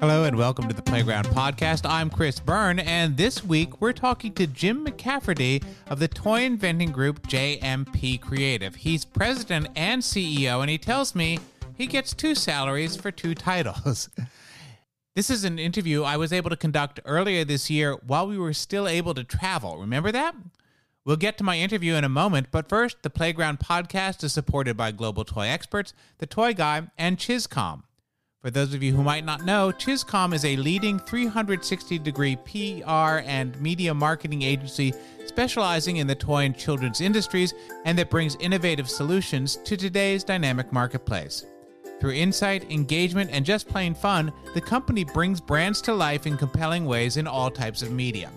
Hello and welcome to the Playground Podcast. I'm Chris Byrne, and this week we're talking to Jim McCafferty of the toy inventing group JMP Creative. He's president and CEO, and he tells me he gets two salaries for two titles. This is an interview I was able to conduct earlier this year while we were still able to travel. Remember that? We'll get to my interview in a moment, but first, the Playground podcast is supported by Global Toy Experts, The Toy Guy, and Chizcomm. For those of you who might not know, Chizcomm is a leading 360 degree PR and media marketing agency specializing in the toy and children's industries and that brings innovative solutions to today's dynamic marketplace. Through insight, engagement, and just plain fun, the company brings brands to life in compelling ways in all types of media.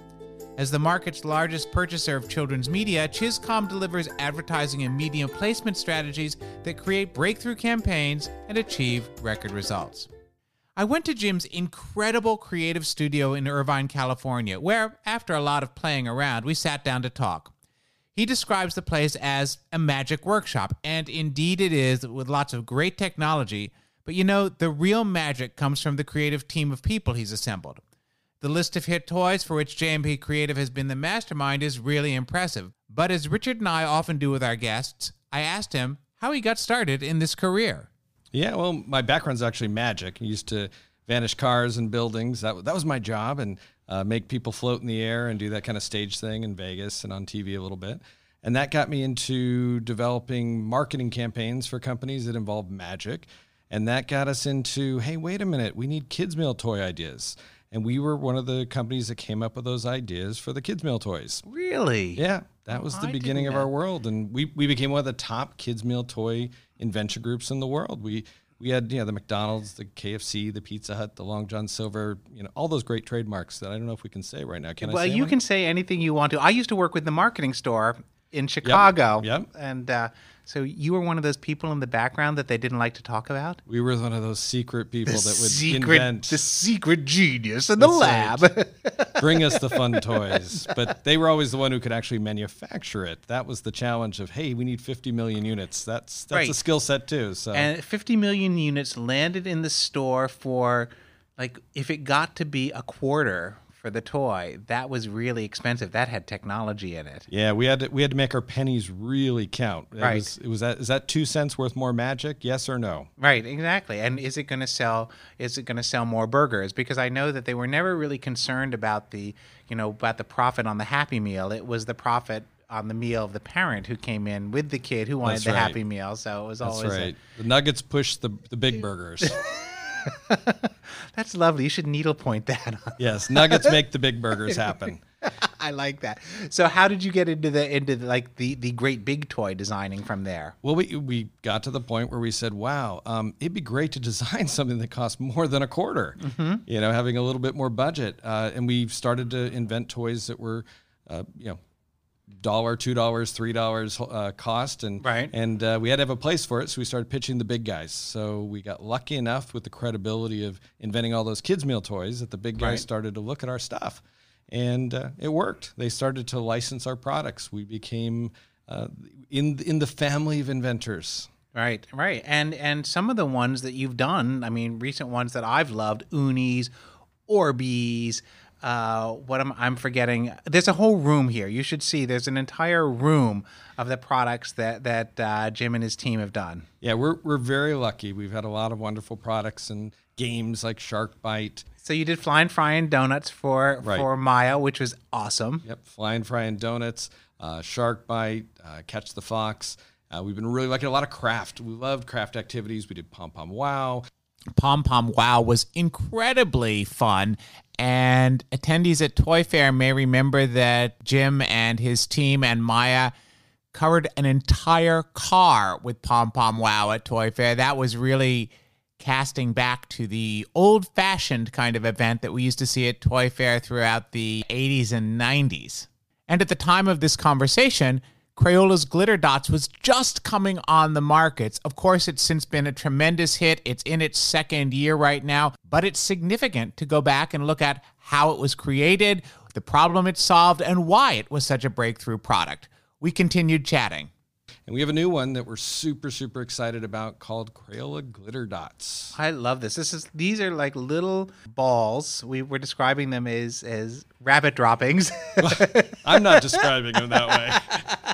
As the market's largest purchaser of children's media, Chizcomm delivers advertising and media placement strategies that create breakthrough campaigns and achieve record results. I went to Jim's incredible creative studio in Irvine, California, where, after a lot of playing around, we sat down to talk. He describes the place as a magic workshop, and indeed it is, with lots of great technology. But you know, the real magic comes from the creative team of people he's assembled. The list of hit toys for which JMP Creative has been the mastermind is really impressive. But as Richard and I often do with our guests, I asked him how he got started in this career. Yeah, well, my background's actually magic. I used to vanish cars and buildings. That, that was my job, and uh, make people float in the air and do that kind of stage thing in Vegas and on TV a little bit. And that got me into developing marketing campaigns for companies that involve magic. And that got us into hey, wait a minute, we need kids' meal toy ideas. And we were one of the companies that came up with those ideas for the kids' meal toys. Really? Yeah, that was the I beginning of our world. And we, we became one of the top kids' meal toy invention groups in the world. We we had you know the McDonald's, the KFC, the Pizza Hut, the Long John Silver, you know all those great trademarks that I don't know if we can say right now. Can I well, you one? can say anything you want to. I used to work with the marketing store in Chicago. Yep. And uh, so you were one of those people in the background that they didn't like to talk about? We were one of those secret people that would secret, invent, the secret genius in the lab. bring us the fun toys. But they were always the one who could actually manufacture it. That was the challenge of, hey, we need 50 million units. That's that's a skill set too. So and 50 million units landed in the store for, like, if it got to be a quarter for the toy, that was really expensive. That had technology in it. yeah, we had to, we had to make our pennies really count. It Right. Was, it was that is that two cents worth more magic? Yes or no? Right, exactly. And is it going to sell? Is it going to sell more burgers? Because I know that they were never really concerned about the, you know, about the profit on the Happy Meal. It was the profit on the meal of the parent who came in with the kid who wanted That's the right. Happy Meal. So it was That's always a- right. the Nuggets pushed the the big burgers. that's lovely. You should needlepoint that. Yes, Nuggets make the big burgers happen. I like that. So how did you get into the into the, like the the great big toy designing from there? Well, we we got to the point where we said, "Wow, um, it'd be great to design something that costs more than a quarter." You know, having a little bit more budget, uh, and we started to invent toys that were, uh, you know, dollar, two dollars, three dollars uh, cost, and Right. and uh, we had to have a place for it, so we started pitching the big guys. So we got lucky enough with the credibility of inventing all those kids meal toys that the big guys Right. started to look at our stuff, and uh, it worked. They started to license our products. We became uh, in in the family of inventors. Right, right, and and some of the ones that you've done, I mean, recent ones that I've loved, Unis, Orbeez. Uh, what am I'm forgetting? There's a whole room here. You should see. There's an entire room of the products that that uh, Jim and his team have done. Yeah, we're we're very lucky. We've had a lot of wonderful products and games like Shark Bite. So you did flying frying donuts for Right. for Maya, which was awesome. Yep, Flying Frying Donuts, uh, Shark Bite, uh, Catch the Fox. Uh, we've been really liking a lot of craft. We loved craft activities. We did Pom Pom Wow. Pom Pom Wow was incredibly fun. And attendees at Toy Fair may remember that Jim and his team and Maya covered an entire car with Pom Pom Wow at Toy Fair. That was really casting back to the old fashioned kind of event that we used to see at Toy Fair throughout the 80s and 90s. And at the time of this conversation, Crayola's Glitter Dots was just coming on the markets. Of course, it's since been a tremendous hit. It's in its second year right now, but it's significant to go back and look at how it was created, the problem it solved, and why it was such a breakthrough product. We continued chatting. And we have a new one that we're super, super excited about called Crayola Glitter Dots. I love this. This is these are like little balls. We were describing them as as rabbit droppings. I'm not describing them that way.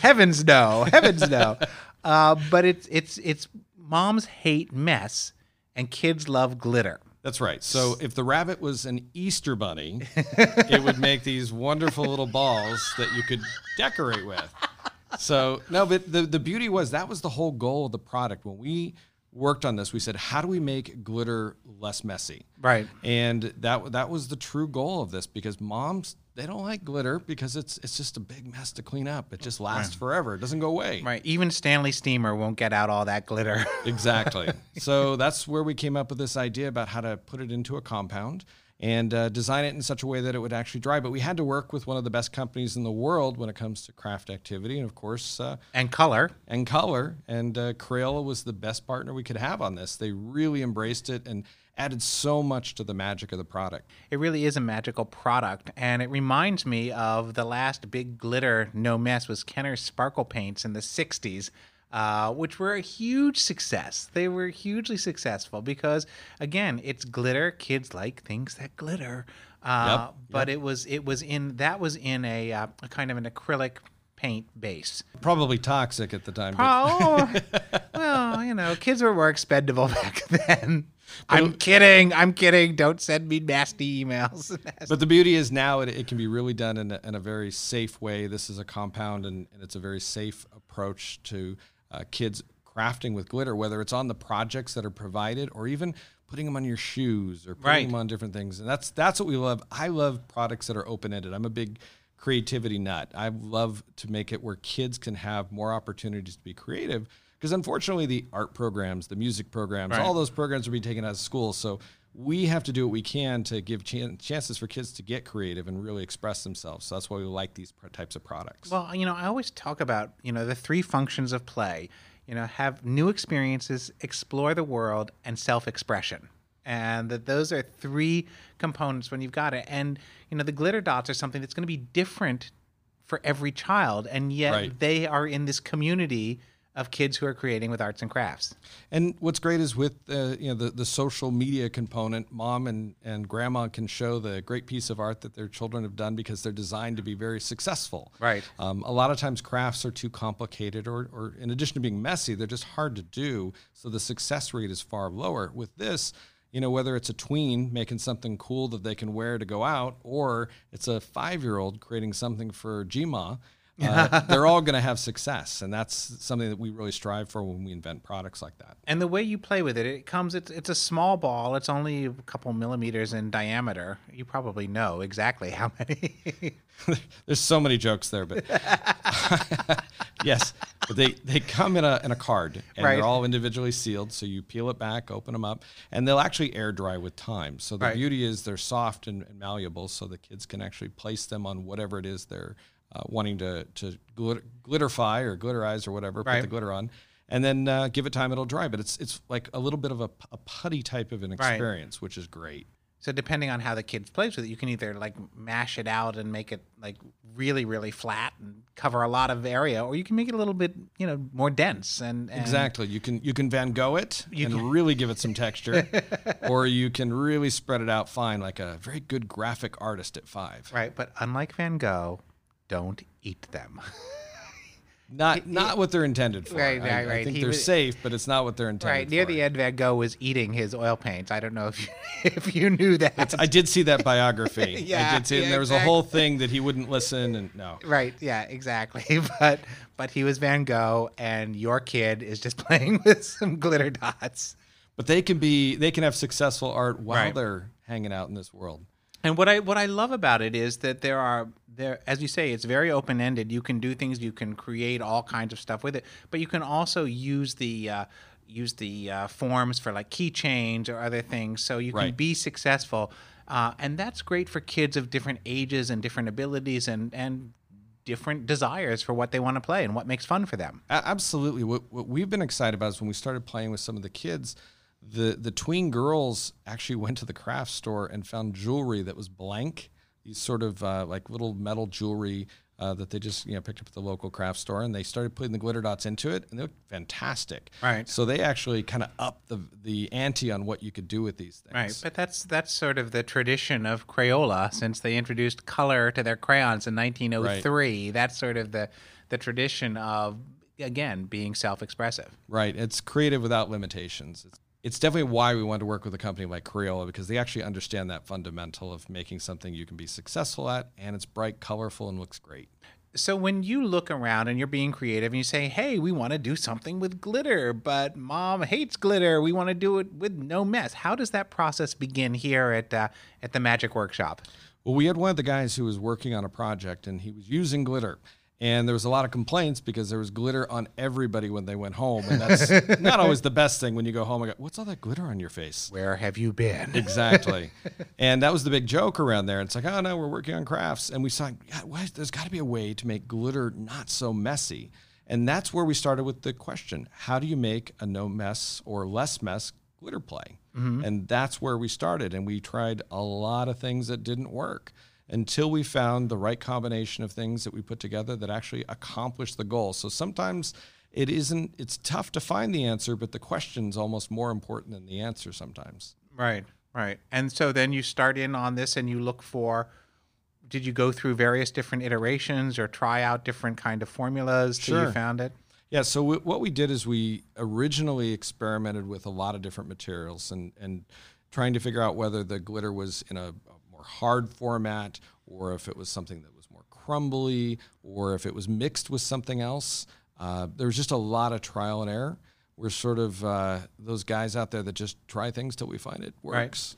Heavens no, heavens no. Uh, but it's it's it's moms hate mess and kids love glitter. That's right. So if the rabbit was an Easter bunny, it would make these wonderful little balls that you could decorate with. So no, but the the beauty was that was the whole goal of the product. When we worked on this, we said, how do we make glitter less messy? Right. And that that was the true goal of this because moms they don't like glitter because it's it's just a big mess to clean up. It just lasts forever. It doesn't go away. Right. Even Stanley Steamer won't get out all that glitter. Exactly. so that's where we came up with this idea about how to put it into a compound and uh, design it in such a way that it would actually dry. But we had to work with one of the best companies in the world when it comes to craft activity, and of course, uh, and color. and color. And uh, Crayola was the best partner we could have on this. They really embraced it and added so much to the magic of the product. It really is a magical product, and it reminds me of the last big glitter no mess was Kenner's sparkle paints in the '60s. Uh, which were a huge success. They were hugely successful because, again, it's glitter. Kids like things that glitter. Uh, Yep, But it was it was in that was in a, uh, a kind of an acrylic paint base. Probably toxic at the time. but- Oh, well, you know, kids were more expendable back then. I'm kidding. I'm kidding. Don't send me nasty emails. But the beauty is now it, it can be really done in a, in a very safe way. This is a compound, and, and it's a very safe approach to uh, kids crafting with glitter, whether it's on the projects that are provided or even putting them on your shoes or putting Right. them on different things. And that's that's what we love. I love products that are open ended. I'm a big creativity nut. I love to make it where kids can have more opportunities to be creative. Because unfortunately, the art programs, the music programs, Right. all those programs are being taken out of school. So we have to do what we can to give chan- chances for kids to get creative and really express themselves. So that's why we like these pr- types of products. Well, you know, I always talk about, you know, the three functions of play. You know, have new experiences, explore the world, and self expression. And that those are three components when you've got it. And, you know, the glitter dots are something that's going to be different for every child. And yet Right. they are in this community of kids who are creating with arts and crafts. And what's great is with uh, you know the, the social media component, mom and, and grandma can show the great piece of art that their children have done because they're designed to be very successful. Right. Um, a lot of times crafts are too complicated, or, or in addition to being messy, they're just hard to do. So the success rate is far lower. With this, you know, whether it's a tween making something cool that they can wear to go out, or it's a five year old creating something for GMA. Uh, they're all going to have success, and that's something that we really strive for when we invent products like that. And the way you play with it, it comes. It's it's a small ball. It's only a couple millimeters in diameter. You probably know exactly how many. There's so many jokes there, but yes, but they they come in a in a card and Right. they're all individually sealed. So you peel it back, open them up, and they'll actually air dry with time. So the Right. beauty is they're soft and, and malleable, so the kids can actually place them on whatever it is they're uh, wanting to to glitter, glitterify or glitterize or whatever. Put the glitter on. And then uh, give it time; it'll dry. But it's it's like a little bit of a, a putty type of an Right. experience, which is great. So depending on how the kid plays with it, you can either like mash it out and make it like really really flat and cover a lot of area, or you can make it a little bit you know more dense and, and Exactly. You can you can Van Gogh it You and can- really give it some texture, or you can really spread it out fine, like a very good graphic artist at five. Right, but unlike Van Gogh, don't eat them. Not not what they're intended for. Right, I, right, I think He they're was- safe, but it's not what they're intended for. right near for. the end, Van Gogh was eating his oil paints. I don't know if you, if you knew that. I did see that biography. Yeah, I did see yeah, And there was a whole thing that he wouldn't listen, and no. Right. Yeah. Exactly. But but he was Van Gogh, and your kid is just playing with some glitter dots. But they can be they can have successful art while Right. they're hanging out in this world. And what I what I love about it is that there are there as you say it's very open ended. You can do things. You can create all kinds of stuff with it, but you can also use the uh, use the uh, forms for like keychains or other things, so you can be successful. Uh, and that's great for kids of different ages and different abilities and and different desires for what they want to play and what makes fun for them. A- Absolutely. What, what we've been excited about is when we started playing with some of the kids, the the tween girls actually went to the craft store and found jewelry that was blank. These sort of uh, like little metal jewelry uh, that they just you know picked up at the local craft store, and they started putting the glitter dots into it, and they look fantastic. Right. So they actually kind of upped the the ante on what you could do with these things. Right, but that's that's sort of the tradition of Crayola since they introduced color to their crayons in 1903. Right. That's sort of the the tradition of again being self-expressive. Right. It's creative without limitations. It's, it's definitely why we wanted to work with a company like Crayola because they actually understand that fundamental of making something you can be successful at and it's bright, colorful, and looks great. So when you look around and you're being creative and you say, "Hey, we want to do something with glitter, but mom hates glitter. We want to do it with no mess." How does that process begin here at uh, at the Magic Workshop? Well, we had one of the guys who was working on a project and he was using glitter. And there was a lot of complaints because there was glitter on everybody when they went home. And that's not always the best thing when you go home and go, What's all that glitter on your face? Where have you been? Exactly. and that was the big joke around there. It's like, oh no, we're working on crafts. And we saw, why, there's got to be a way to make glitter not so messy. And that's where we started with the question how do you make a no mess or less mess glitter play? Mm-hmm. And that's where we started. And we tried a lot of things that didn't work until we found the right combination of things that we put together that actually accomplished the goal. So sometimes it isn't, it's tough to find the answer, but the question's almost more important than the answer sometimes. Right, right. And so then you start in on this and you look for did you go through various different iterations or try out different kind of formulas till you Sure. found it? Yeah, so w- what we did is we originally experimented with a lot of different materials and, and trying to figure out whether the glitter was in a, hard format or if it was something that was more crumbly or if it was mixed with something else. Uh, there was just a lot of trial and error. We're sort of uh, those guys out there that just try things till we find it works.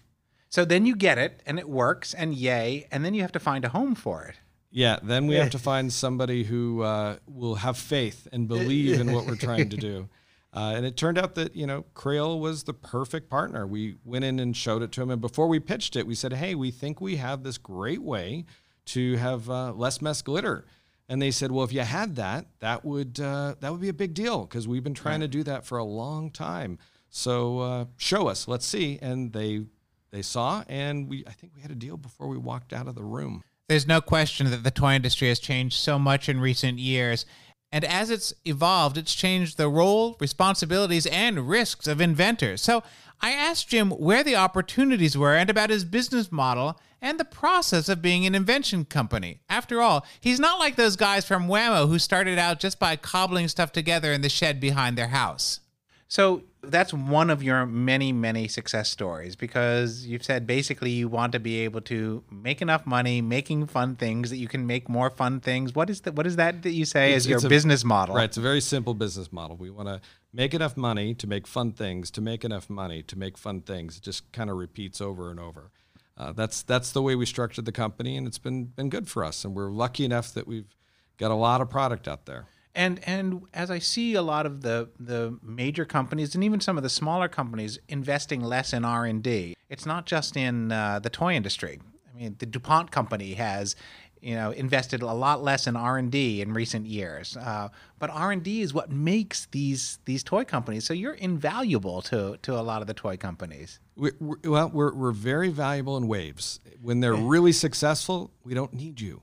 So then you get it and it works and yay, and then you have to find a home for it. Yeah, then we have to find somebody who uh, will have faith and believe in what we're trying to do. Uh, and it turned out that you know Crayola was the perfect partner. We went in and showed it to him, and before we pitched it, we said, "Hey, we think we have this great way to have uh, less mess glitter." And they said, "Well, if you had that, that would uh, that would be a big deal because we've been trying to do that for a long time. So uh, show us, let's see." And they they saw, and we I think we had a deal before we walked out of the room. There's no question that the toy industry has changed so much in recent years. And as it's evolved, it's changed the role, responsibilities, and risks of inventors. So I asked Jim where the opportunities were and about his business model and the process of being an invention company. After all, he's not like those guys from Wham-O who started out just by cobbling stuff together in the shed behind their house. So that's one of your many, many success stories because you've said basically you want to be able to make enough money making fun things that you can make more fun things. What is that? What is that that you say It's- as your a- business model? Right. It's a very simple business model. We want to make enough money to make fun things, to make enough money to make fun things. It just kind of repeats over and over. Uh, that's that's the way we structured the company, and it's been been good for us. And we're lucky enough that we've got a lot of product out there. And and as I see a lot of the the major companies and even some of the smaller companies investing less in R and D, it's not just in uh, the toy industry. I mean, the DuPont company has you know invested a lot less in R and D in recent years. Uh, but R and D is what makes these these toy companies. So you're invaluable to to a lot of the toy companies. We, we, well, we're, we're very valuable in waves. When they're really successful, we don't need you.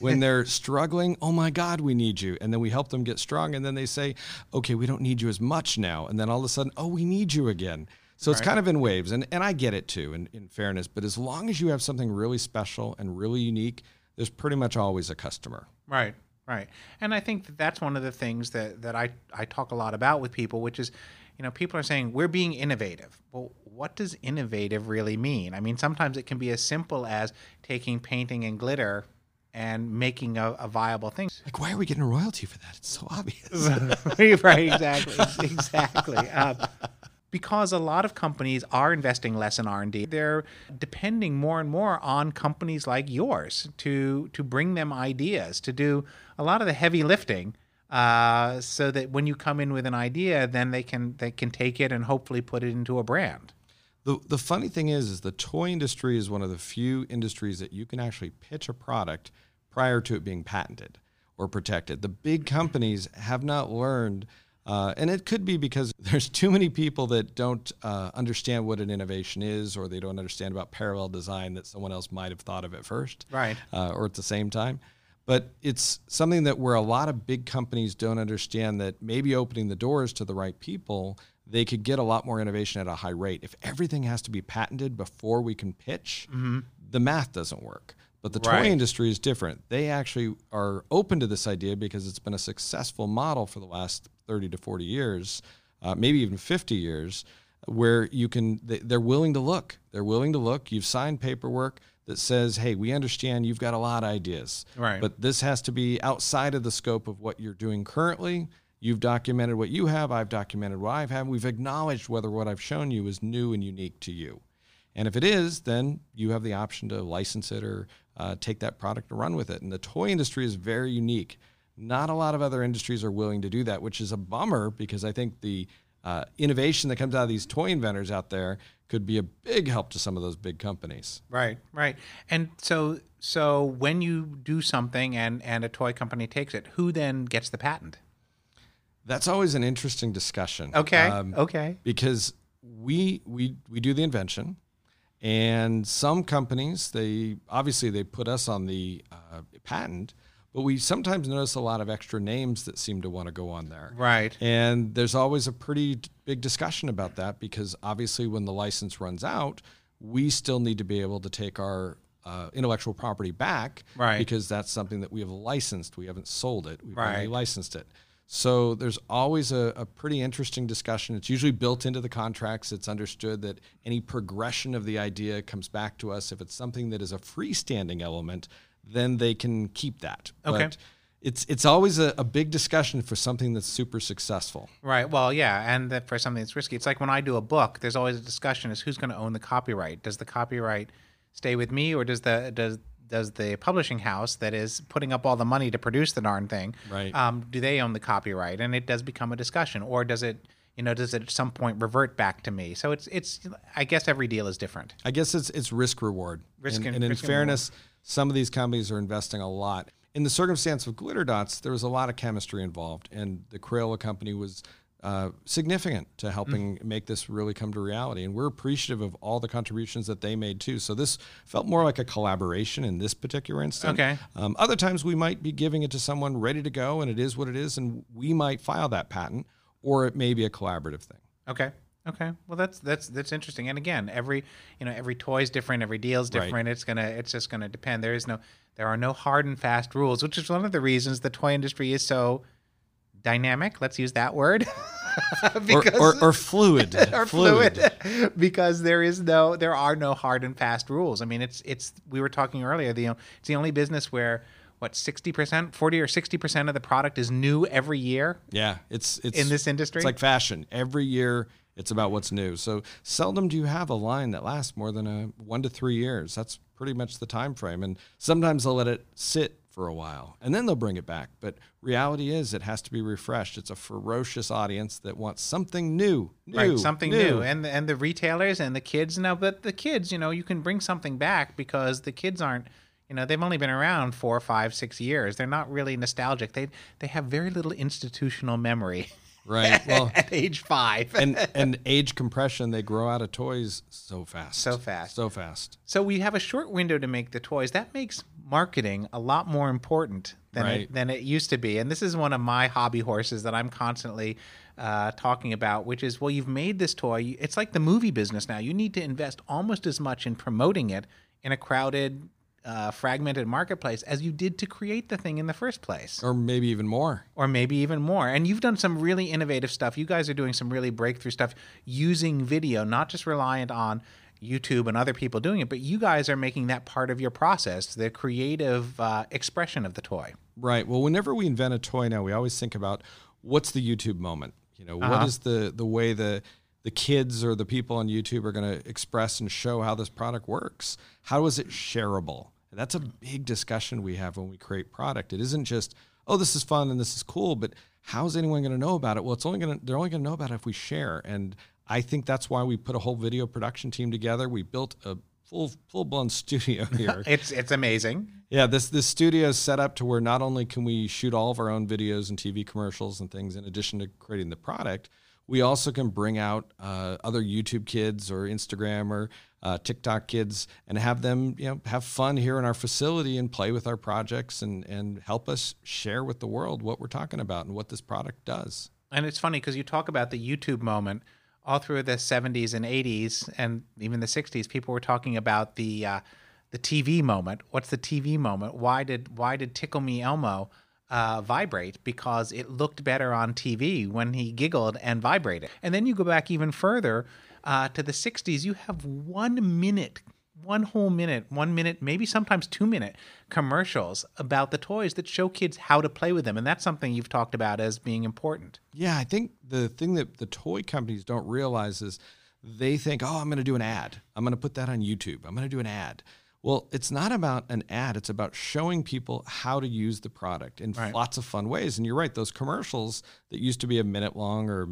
When they're struggling, oh my God, we need you. And then we help them get strong. And then they say, okay, we don't need you as much now. And then all of a sudden, oh, we need you again. So it's kind of in waves. And, and I get it too, in, in fairness. But as long as you have something really special and really unique, there's pretty much always a customer. Right, right. And I think that that's one of the things that, that I, I talk a lot about with people, which is, you know, people are saying we're being innovative. Well, what does innovative really mean? I mean, sometimes it can be as simple as taking painting and glitter and making a, a viable thing. Like, why are we getting a royalty for that? It's so obvious. right, exactly, exactly. Uh, because a lot of companies are investing less in R&D, they're depending more and more on companies like yours to to bring them ideas, to do a lot of the heavy lifting, uh, so that when you come in with an idea, then they can they can take it and hopefully put it into a brand. The, the funny thing is, is the toy industry is one of the few industries that you can actually pitch a product prior to it being patented or protected. The big companies have not learned, uh, and it could be because there's too many people that don't uh, understand what an innovation is, or they don't understand about parallel design that someone else might have thought of it first, Right. uh, or at the same time. but it's something that where a lot of big companies don't understand that maybe opening the doors to the right people they could get a lot more innovation at a high rate if everything has to be patented before we can pitch the math doesn't work but the Right. toy industry is different they actually are open to this idea because it's been a successful model for the last 30 to 40 years uh, maybe even 50 years where you can they- they're willing to look. They're willing to look. You've signed paperwork that says hey we understand you've got a lot of ideas. Right. but this has to be outside of the scope of what you're doing currently. You've documented what you have. I've documented what i've had. We've acknowledged whether what i've shown you is new and unique to you. And if it is then you have the option to license it or uh, take that product and run with it. And the toy industry is very unique not a lot of other industries are willing to do that which is a bummer because i think the uh, innovation that comes out of these toy inventors out there could be a big help to some of those big companies. Right, right. And so so when you do something and and a toy company takes it, who then gets the patent? That's always an interesting discussion. Okay. Um, okay. because we we we do the invention and some companies they obviously they put us on the uh, patent but we sometimes notice a lot of extra names that seem to want to go on there Right. and there's always a pretty big discussion about that because obviously when the license runs out we still need to be able to take our uh, intellectual property back Right. because that's something that we have licensed we haven't sold it we've only licensed it so there's always a, a pretty interesting discussion. It's usually built into the contracts. It's understood that any progression of the idea comes back to us. If it's something that is a freestanding element, then they can keep that. Okay. But it's it's always a, a big discussion for something that's super successful. Right. Well, yeah, and that for something that's risky, it's like when I do a book. There's always a discussion: is who's going to own the copyright? Does the copyright stay with me, or does the does does the publishing house that is putting up all the money to produce the darn thing, Right. Um, do they own the copyright? And it does become a discussion, or does it, you know, does it at some point revert back to me? So it's it's. I guess every deal is different. I guess it's it's risk reward. Risk and, and- and in risk and fairness, some of these companies are investing a lot. In the circumstance of glitter dots, there was a lot of chemistry involved, and the Crayola company was uh, significant to helping make this really come to reality. And we're appreciative of all the contributions that they made too. So this felt more like a collaboration in this particular instance. Okay. Um, other times we might be giving it to someone ready to go, and it is what it is, and we might file that patent, or it may be a collaborative thing. Okay. Okay. Well, that's that's that's interesting. And again, every you know every toy's different, every deal is different. It's gonna it's just gonna depend. There is no there are no hard and fast rules, which is one of the reasons the toy industry is so dynamic. Let's use that word. Or, or, or fluid. or fluid. because there is no there are no hard and fast rules. I mean, it's it's we were talking earlier. The it's the only business where what sixty percent, forty or sixty percent of the product is new every year. Yeah, it's it's In this industry? It's like fashion. Every year, it's about what's new. So seldom do you have a line that lasts more than a one to three years. That's pretty much the time frame. And sometimes they'll let it sit for a while and then they'll bring it back. But reality is, it has to be refreshed. It's a ferocious audience that wants something new, new, right something new. and the, and the retailers and the kids now but the kids you know you can bring something back because the kids aren't you know they've only been around four five six years they're not really nostalgic they they have very little institutional memory right. Well, at age five and and age compression, they grow out of toys so fast, So fast. so fast. so we have a short window to make the toys that makes marketing a lot more important than Right. it, than it used to be and this is one of my hobby horses that i'm constantly uh, talking about which is well you've made this toy it's like the movie business now you need to invest almost as much in promoting it in a crowded uh, fragmented marketplace as you did to create the thing in the first place Or maybe even more. or maybe even more. And you've done some really innovative stuff. You guys are doing some really breakthrough stuff using video, not just reliant on YouTube and other people doing it, but you guys are making that part of your process, the creative uh, expression of the toy. Right. Well, whenever we invent a toy now, we always think about what's the YouTube moment. You know, what Uh-huh. is the the way the the kids or the people on YouTube are going to express and show how this product works? How is it shareable? That's a big discussion we have when we create product. It isn't just oh, this is fun and this is cool, but how's anyone going to know about it? Well, it's only going to they're only going to know about it if we share. And I think that's why we put a whole video production team together. We built a full full blown studio here. It's it's amazing. Yeah, this this studio is set up to where not only can we shoot all of our own videos and TV commercials and things in addition to creating the product, we also can bring out uh, other YouTube kids or Instagram or uh, TikTok kids and have them, you know, have fun here in our facility and play with our projects and and help us share with the world what we're talking about and what this product does. And it's funny because you talk about the YouTube moment all through the 70s and 80s and even the 60s. People were talking about the uh, the TV moment. What's the TV moment? Why did why did Tickle Me Elmo uh, vibrate? Because it looked better on TV when he giggled and vibrated. And then you go back even further uh, to the 60s. You have one minute one whole minute, one minute, maybe sometimes two minute commercials about the toys that show kids how to play with them. And that's something you've talked about as being important. Yeah, I think the thing that the toy companies don't realize is they think, oh, I'm going to do an ad. I'm going to put that on YouTube. I'm going to do an ad. Well, it's not about an ad. It's about showing people how to use the product in right. lots of fun ways. And you're right, those commercials that used to be a minute long or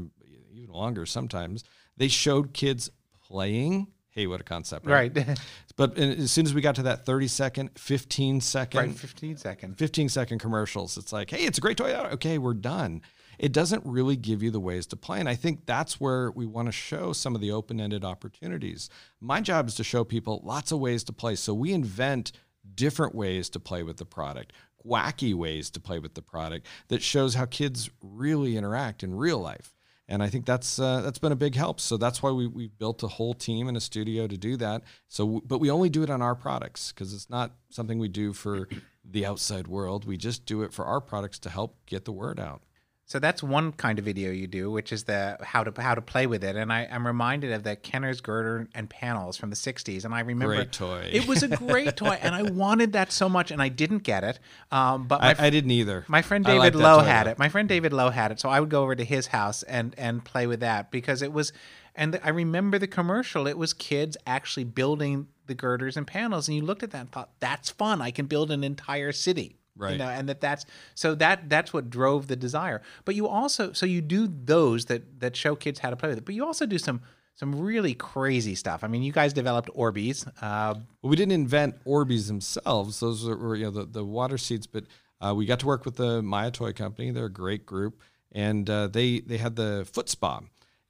even longer sometimes, they showed kids playing hey, what a concept, right? right. but as soon as we got to that 30 second, 15 second, right, 15 second, 15 second commercials, it's like, hey, it's a great toy. Okay, we're done. It doesn't really give you the ways to play. And I think that's where we want to show some of the open ended opportunities. My job is to show people lots of ways to play. So we invent different ways to play with the product, wacky ways to play with the product that shows how kids really interact in real life and I think that's uh, that's been a big help. So that's why we we built a whole team in a studio to do that. So, but we only do it on our products because it's not something we do for the outside world. We just do it for our products to help get the word out. So that's one kind of video you do, which is the how to how to play with it. And I, am reminded of the Kenner's girder and panels from the '60s, and I remember great toy. It was a great toy, and I wanted that so much, and I didn't get it. Um, but I, I, didn't either. My friend David Lowe had it. My friend David Lowe had it, so I would go over to his house and and play with that because it was. And I remember the commercial. It was kids actually building the girders and panels, and you looked at that and thought, "That's fun! I can build an entire city." Right. You know and that that's so that that's what drove the desire. But you also so you do those that that show kids how to play with it but you also do some some really crazy stuff. I mean you guys developed orbeez uh, well, we didn't invent orbeez themselves. Those were you know the, the water seats but uh, we got to work with the maya toy company. They're a great group. And uh, they they had the foot spa.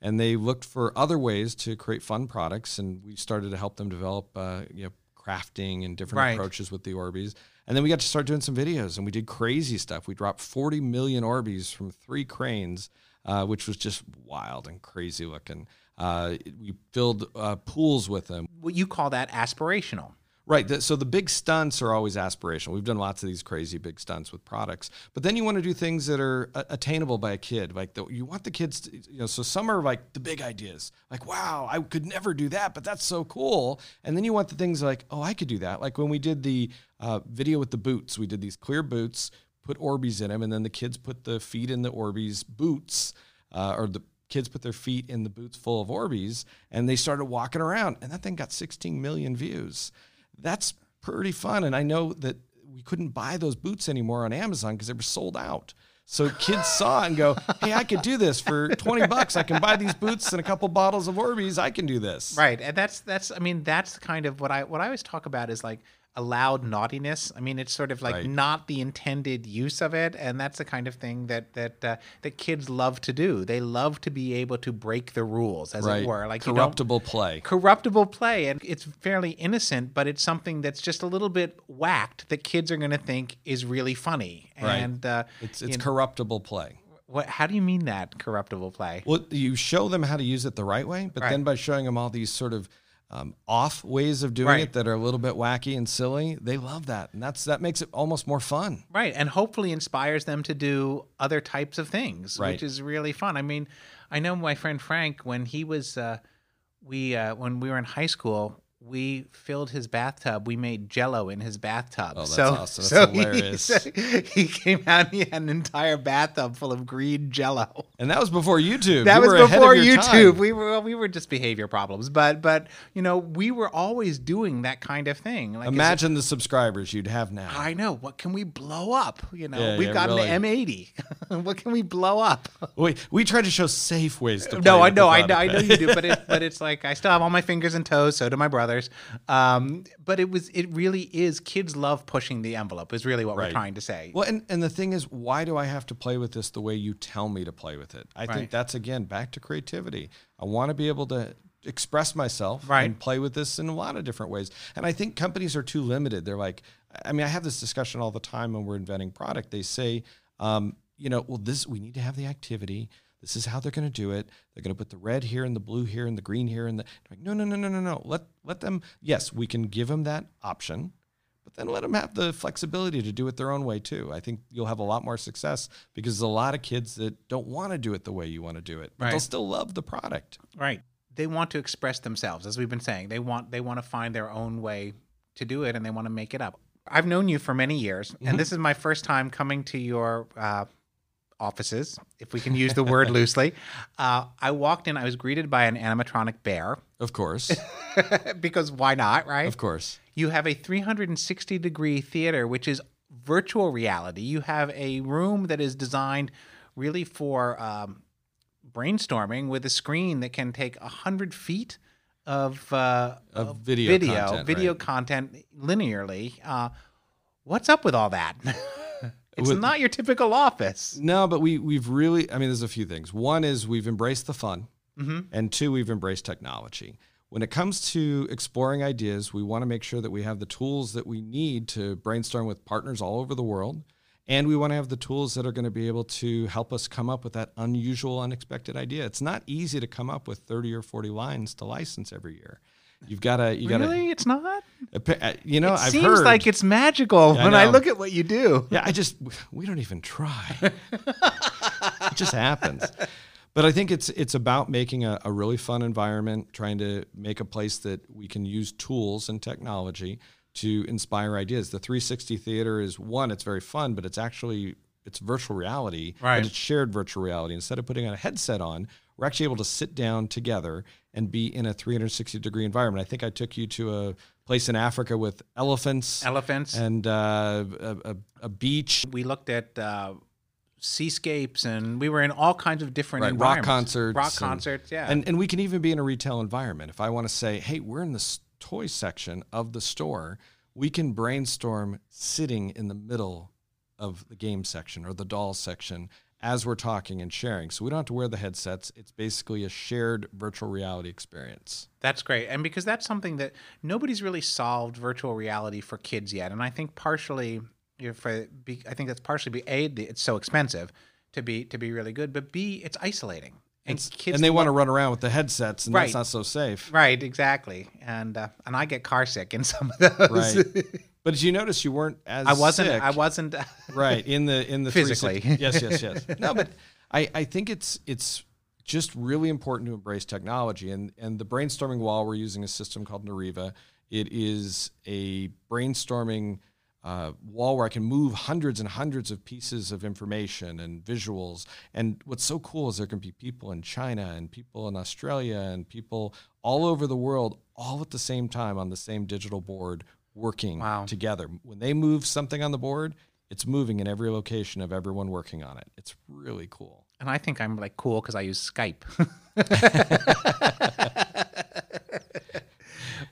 And they looked for other ways to create fun products. And we started to help them develop uh, you know crafting and different right. approaches with the orbeez and then we got to start doing some videos and we did crazy stuff. We dropped 40 million Orbeez from three cranes, uh, which was just wild and crazy looking. Uh, we filled uh, pools with them. What you call that aspirational. Right. So the big stunts are always aspirational. We've done lots of these crazy big stunts with products, but then you want to do things that are attainable by a kid. Like the, you want the kids, to, you know. So some are like the big ideas, like wow, I could never do that, but that's so cool. And then you want the things like, oh, I could do that. Like when we did the uh, video with the boots, we did these clear boots, put Orbeez in them, and then the kids put the feet in the Orbeez boots, uh, or the kids put their feet in the boots full of Orbeez, and they started walking around, and that thing got 16 million views that's pretty fun. And I know that we couldn't buy those boots anymore on Amazon because they were sold out. So kids saw it and go, "Hey, I could do this for twenty bucks. I can buy these boots and a couple bottles of Orbeez. I can do this." Right, and that's that's. I mean, that's kind of what I what I always talk about is like allowed naughtiness. I mean, it's sort of like right. not the intended use of it, and that's the kind of thing that that uh, that kids love to do. They love to be able to break the rules, as right. it were, like corruptible play. Corruptible play, and it's fairly innocent, but it's something that's just a little bit whacked that kids are going to think is really funny. Right. And uh, it's it's corruptible know, play. What? How do you mean that corruptible play? Well, you show them how to use it the right way, but right. then by showing them all these sort of um, off ways of doing right. it that are a little bit wacky and silly, they love that, and that's that makes it almost more fun. Right, and hopefully inspires them to do other types of things, right. which is really fun. I mean, I know my friend Frank when he was uh, we uh, when we were in high school, we filled his bathtub. We made Jello in his bathtub. Oh, that's so, awesome! That's so hilarious. He, he, came out. and He had an entire bathtub full of green Jello. And that was before YouTube. That you was before YouTube. Time. We were we were just behavior problems, but but you know we were always doing that kind of thing. Like, Imagine it, the subscribers you'd have now. I know. What can we blow up? You know, yeah, we've yeah, got really. an M80. what can we blow up? We we try to show safe ways to. no, I know, I know, I know you do, but it, but it's like I still have all my fingers and toes. So do my brother others. Um, but it was it really is kids love pushing the envelope is really what we're trying to say. Well, and, and the thing is, why do I have to play with this the way you tell me to play with it? I Right. think that's again back to creativity. I want to be able to express myself Right. and play with this in a lot of different ways. And I think companies are too limited. They're like, I mean, I have this discussion all the time when we're inventing product. They say, um, you know, well, this we need to have the activity. This is how they're going to do it. They're going to put the red here and the blue here and the green here and the like. No, no, no, no, no, no. Let let them. Yes, we can give them that option but then let them have the flexibility to do it their own way too. I think you'll have a lot more success because there's a lot of kids that don't want to do it the way you want to do it, but they'll still love the product. Right. They want to express themselves, as we've been saying. They want they want to find their own way to do it, and they want to make it up. I've known you for many years, and this is my first time coming to your uh, offices, if we can use the word loosely. Uh, I walked in. I was greeted by an animatronic bear, Of course, because why not, right? of course. You have a 360 degree theater, which is virtual reality. You have a room that is designed really for um, brainstorming with a screen that can take 100 feet of, uh, Of video video, content, video right. content linearly. Uh, what's up with all that? it's With- not your typical office. No, but we we've really. I mean, there's a few things. One is we've embraced the fun, mm-hmm. and two, we've embraced technology. When it comes to exploring ideas, we want to make sure that we have the tools that we need to brainstorm with partners all over the world. And we want to have the tools that are going to be able to help us come up with that unusual, unexpected idea. It's not easy to come up with 30 or 40 lines to license every year. You've got to, you got to, Really? It's not? Uh, you know, it I've heard. It seems heard. like it's magical I when I know. look at what you do. Yeah, I just we don't even try. it just happens. But I think it's it's about making a, a really fun environment, trying to make a place that we can use tools and technology to inspire ideas. The 360 theater is one, it's very fun, but it's actually it's virtual reality, Right. it's shared virtual reality. Instead of putting a headset on, we're actually able to sit down together and be in a 360 degree environment. I think I took you to a place in Africa with elephants, Elephants. and uh, a, a, a beach, we looked at uh, seascapes and we were in all kinds of different right, rock concerts, rock and- concerts, yeah. and and we can even be in a retail environment. If I want to say, hey, we're in the toy section of the store, we can brainstorm sitting in the middle of the game section or the doll section as we're talking and sharing. So we don't have to wear the headsets. It's basically a shared virtual reality experience. That's great. And because that's something that nobody's really solved virtual reality for kids yet. And I think partially for be, I think that's partially be A, the- it's so expensive to be to be really good, but B, it's isolating. And It's- kids and they want to run around with the headsets, and Right. that's not so safe. Right, exactly. And uh, and I get car sick in some of those. Right. But did you notice you weren't as I wasn't sick? I wasn't right in the in the Physically. yes yes yes no but I, I think it's it's just really important to embrace technology and and the brainstorming wall we're using a system called Nureva it is a brainstorming uh, wall where I can move hundreds and hundreds of pieces of information and visuals. And what's so cool is there can be people in China and people in Australia and people all over the world, all at the same time on the same digital board, working Wow. together. When they move something on the board, it's moving in every location of everyone working on it. It's really cool. and I think I'm like cool because I use Skype.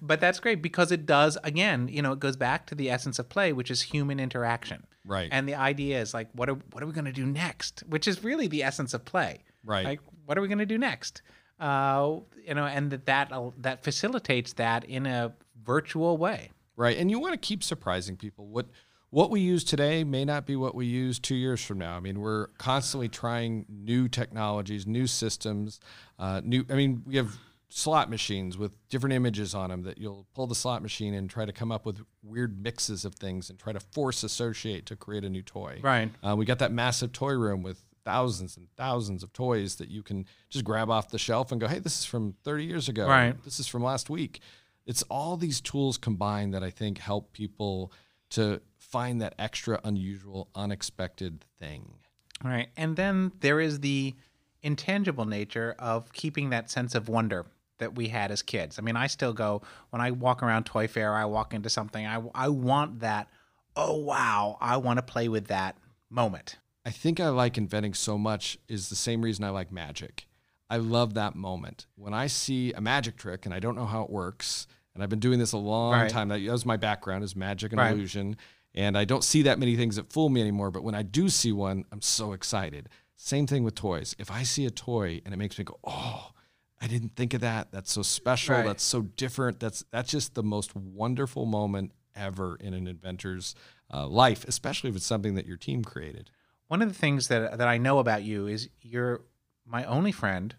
but that's great because it does again, you know, it goes back to the essence of play, which is human interaction. Right. And the idea is like, what are what are we going to do next? Which is really the essence of play. Right. Like, what are we going to do next? Uh, you know, and that that that facilitates that in a virtual way. Right. And you want to keep surprising people. What what we use today may not be what we use two years from now. I mean, we're constantly trying new technologies, new systems, uh, new. I mean, we have slot machines with different images on them that you'll pull the slot machine and try to come up with weird mixes of things and try to force associate to create a new toy. Right. Uh, we got that massive toy room with thousands and thousands of toys that you can just grab off the shelf and go, hey, this is from 30 years ago. Right. This is from last week. It's all these tools combined that I think help people to find that extra, unusual, unexpected thing. Right. And then there is the intangible nature of keeping that sense of wonder that we had as kids. I mean, I still go when I walk around Toy Fair, I walk into something, I, I want that, oh, wow, I want to play with that moment. I think I like inventing so much is the same reason I like magic. I love that moment. When I see a magic trick and I don't know how it works And I've been doing this a long Right. time. That was my background is magic and Right. illusion. And I don't see that many things that fool me anymore. But when I do see one, I'm so excited. Same thing with toys. If I see a toy and it makes me go, oh, I didn't think of that. That's so special. Right. That's so different. That's that's just the most wonderful moment ever in an inventor's uh, life, especially if it's something that your team created. One of the things that that I know about you is you're my only friend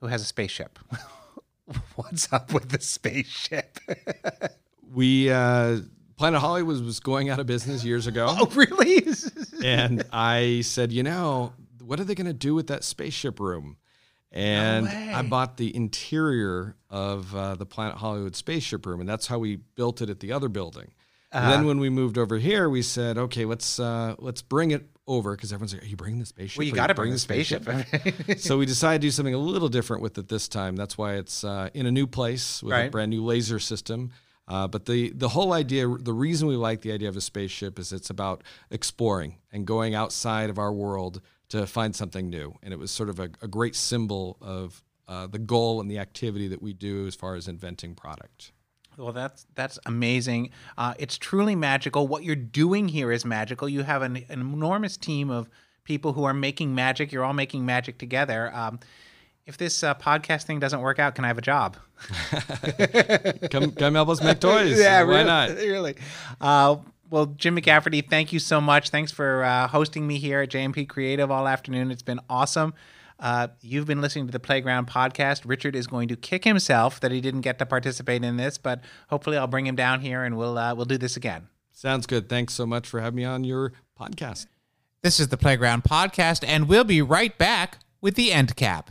who has a spaceship. What's up with the spaceship? We uh, Planet Hollywood was going out of business years ago, oh, really? and I said, you know, what are they going to do with that spaceship room? And way. I bought the interior of uh, the Planet Hollywood spaceship room, and that's how we built it at the other building. And Uh-huh. then when we moved over here, we said, okay, let's uh, let's bring it over because everyone's like, are you bringing the spaceship? well, you got to bring the spaceship. so we decided to do something a little different with it this time. That's why it's uh, in a new place with a brand new laser system. Uh, but the the whole idea, the reason we like the idea of a spaceship is it's about exploring and going outside of our world to find something new. And it was sort of a, a great symbol of uh, the goal and the activity that we do as far as inventing product. Well, that's that's amazing. Uh, it's truly magical. What you're doing here is magical. You have an, an enormous team of people who are making magic. You're all making magic together. Um, if this uh, podcast thing doesn't work out, can I have a job? Come come help us make toys. yeah, why really, not? Really. Uh, well, Jim McCafferty, thank you so much. Thanks for uh, hosting me here at JMP Creative all afternoon. It's been awesome. Uh, you've been listening to the Playground Podcast. Richard is going to kick himself that he didn't get to participate in this, but hopefully I'll bring him down here and we'll uh, we'll do this again. Sounds good. Thanks so much for having me on your podcast. This is the Playground Podcast, and we'll be right back with the end cap.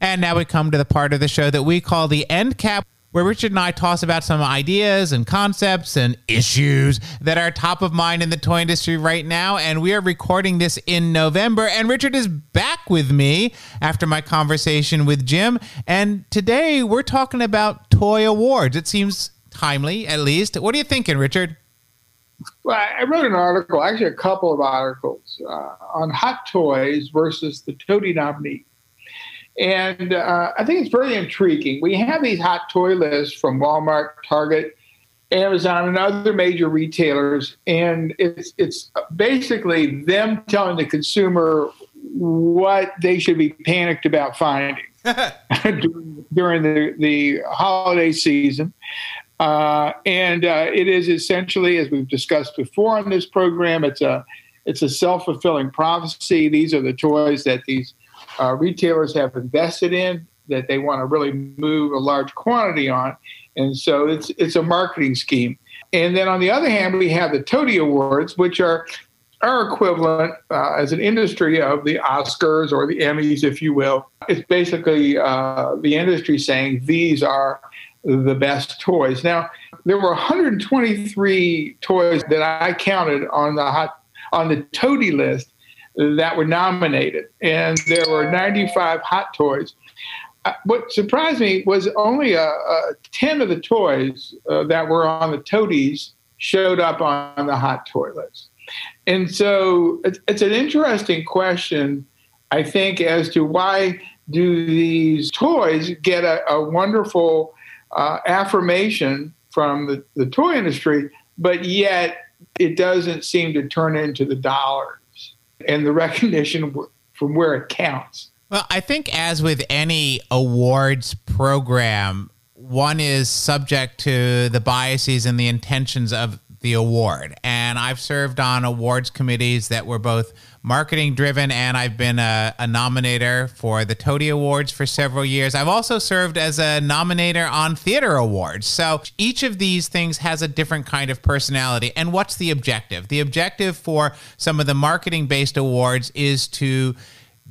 And now we come to the part of the show that we call the end cap, where Richard and I toss about some ideas and concepts and issues that are top of mind in the toy industry right now. And we are recording this in November, and Richard is back with me after my conversation with Jim. And today we're talking about toy awards. It seems timely, at least. What are you thinking, Richard? Well, I wrote an article, actually a couple of articles, uh, on hot toys versus the TOTY nominee. And uh, I think it's very intriguing. We have these hot toy lists from Walmart, Target, Amazon, and other major retailers, and it's it's basically them telling the consumer what they should be panicked about finding during, during the, the holiday season. Uh, and uh, it is essentially, as we've discussed before on this program, it's a it's a self fulfilling prophecy. These are the toys that these uh, retailers have invested in that they want to really move a large quantity on, and so it's it's a marketing scheme. And then on the other hand, we have the TOTY Awards, which are our equivalent uh, as an industry of the Oscars or the Emmys, if you will. It's basically uh, the industry saying these are the best toys. Now, there were 123 toys that I counted on the hot on the TOTY list that were nominated, and there were 95 hot toys. Uh, What surprised me was only uh, uh, 10 of the toys uh, that were on the TOTYs showed up on the hot toy list. And so it's, it's an interesting question, I think, as to why do these toys get a, a wonderful uh, affirmation from the, the toy industry, but yet it doesn't seem to turn into the dollars and the recognition from where it counts. Well, I think as with any awards program, one is subject to the biases and the intentions of the award. And I've served on awards committees that were both marketing driven, and I've been a, a nominator for the TOTY Awards for several years. I've also served as a nominator on theater awards. So each of these things has a different kind of personality. And what's the objective? The objective for some of the marketing based awards is to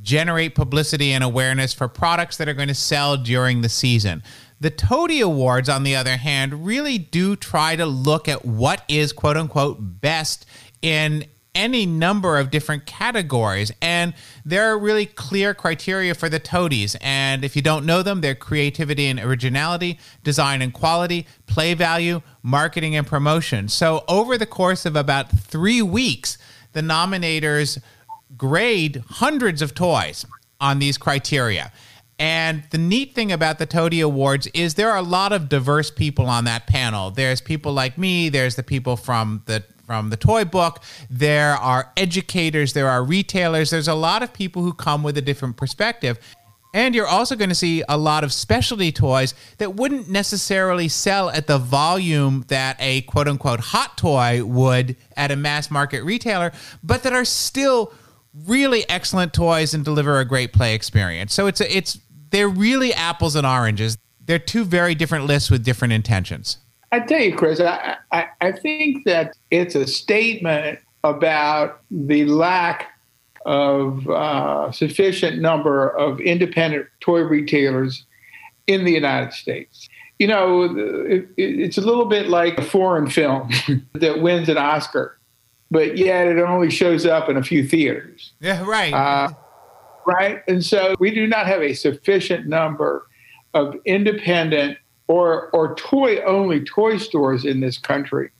generate publicity and awareness for products that are going to sell during the season. The Toady Awards, on the other hand, really do try to look at what is quote unquote best in any number of different categories. And there are really clear criteria for the TOTYs. And if you don't know them, they're creativity and originality, design and quality, play value, marketing and promotion. So over the course of about three weeks, the nominators grade hundreds of toys on these criteria. And the neat thing about the TOTY Awards is there are a lot of diverse people on that panel. There's people like me, there's the people from the from the toy book, there are educators, there are retailers, there's a lot of people who come with a different perspective. And you're also going to see a lot of specialty toys that wouldn't necessarily sell at the volume that a quote unquote hot toy would at a mass market retailer, but that are still really excellent toys and deliver a great play experience. So it's a, it's they're really apples and oranges. They're two very different lists with different intentions. I tell you, Chris, I, I, I think that it's a statement about the lack of uh, sufficient number of independent toy retailers in the United States. You know, it, it's a little bit like a foreign film that wins an Oscar, but yet it only shows up in a few theaters. Yeah, right. Uh, right? And so we do not have a sufficient number of independent or or toy only toy stores in this country.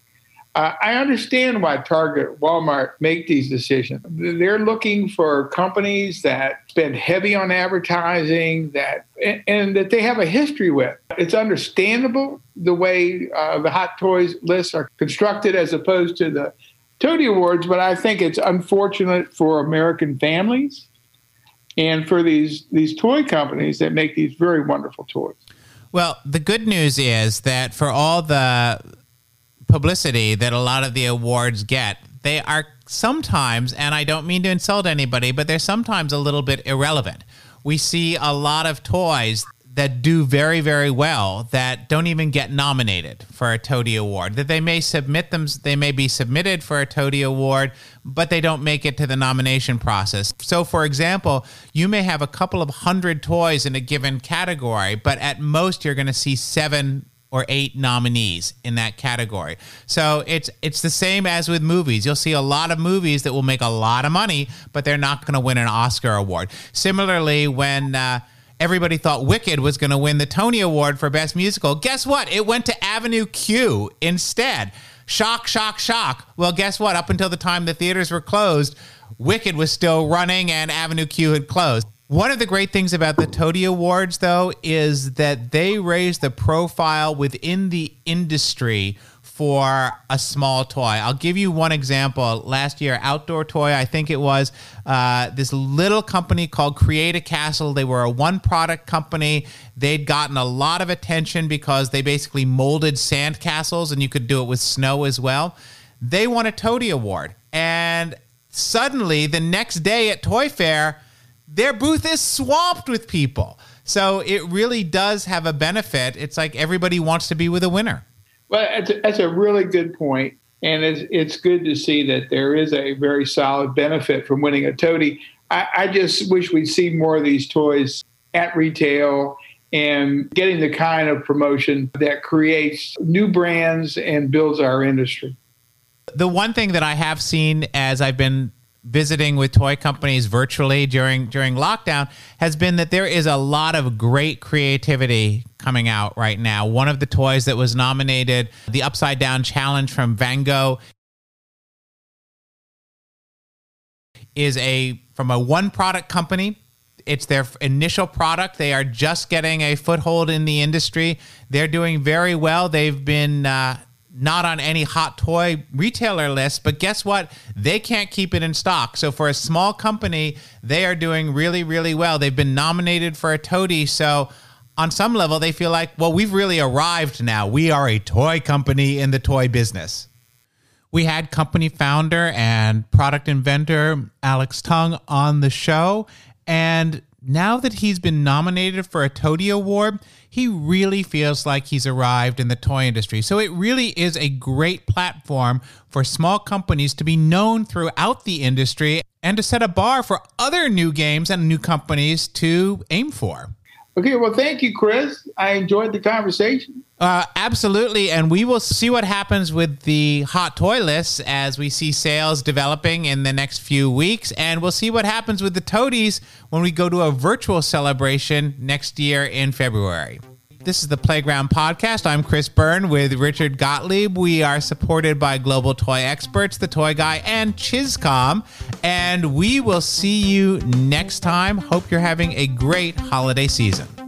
Uh, I understand why Target, Walmart make these decisions. They're looking for companies that spend heavy on advertising, that and, and that they have a history with. It's understandable the way uh, the hot toys lists are constructed as opposed to the Toady Awards, but I think it's unfortunate for American families and for these these toy companies that make these very wonderful toys. Well, the good news is that for all the publicity that a lot of the awards get, they are sometimes, and I don't mean to insult anybody, but they're sometimes a little bit irrelevant. We see a lot of toys that do very very well that don't even get nominated for a TOTY Award. That they may submit them, they may be submitted for a TOTY Award, but they don't make it to the nomination process. So, for example, you may have a couple of hundred toys in a given category, but at most you're going to see seven or eight nominees in that category. So it's it's the same as with movies. You'll see a lot of movies that will make a lot of money, but they're not going to win an Oscar award. Similarly, when uh, everybody thought Wicked was going to win the Tony Award for Best Musical. Guess what? It went to Avenue Q instead. Shock, shock, shock. Well, guess what? Up until the time the theaters were closed, Wicked was still running and Avenue Q had closed. One of the great things about the Tony Awards, though, is that they raise the profile within the industry for a small toy. I'll give you one example. Last year, Outdoor Toy, I think it was, uh, this little company called Create a Castle. They were a one product company. They'd gotten a lot of attention because they basically molded sand castles and you could do it with snow as well. They won a TOTY Award. And suddenly, the next day at Toy Fair, their booth is swamped with people. So it really does have a benefit. It's like everybody wants to be with a winner. Well, that's a, that's a really good point, and it's it's good to see that there is a very solid benefit from winning a TOTY. I, I just wish we'd see more of these toys at retail and getting the kind of promotion that creates new brands and builds our industry. The one thing that I have seen as I've been visiting with toy companies virtually during during lockdown has been that there is a lot of great creativity coming out right now. One of the toys that was nominated, the Upside Down Challenge from Van Gogh, is a from a one product company. It's their initial product. They are just getting a foothold in the industry. They're doing very well. They've been uh, not on any hot toy retailer list, but guess what? They can't keep it in stock. So for a small company, they are doing really, really well. They've been nominated for a TOTY. So on some level, they feel like, well, we've really arrived now. We are a toy company in the toy business. We had company founder and product inventor Alex Tung on the show. And now that he's been nominated for a TOTY Award, he really feels like he's arrived in the toy industry. So it really is a great platform for small companies to be known throughout the industry and to set a bar for other new games and new companies to aim for. Okay, well, thank you, Chris. I enjoyed the conversation. Uh, absolutely. And we will see what happens with the hot toy lists as we see sales developing in the next few weeks. And we'll see what happens with the TOTYs when we go to a virtual celebration next year in February. This is the Playground Podcast. I'm Chris Byrne with Richard Gottlieb. We are supported by Global Toy Experts, The Toy Guy, and Chizcomm. And we will see you next time. Hope you're having a great holiday season.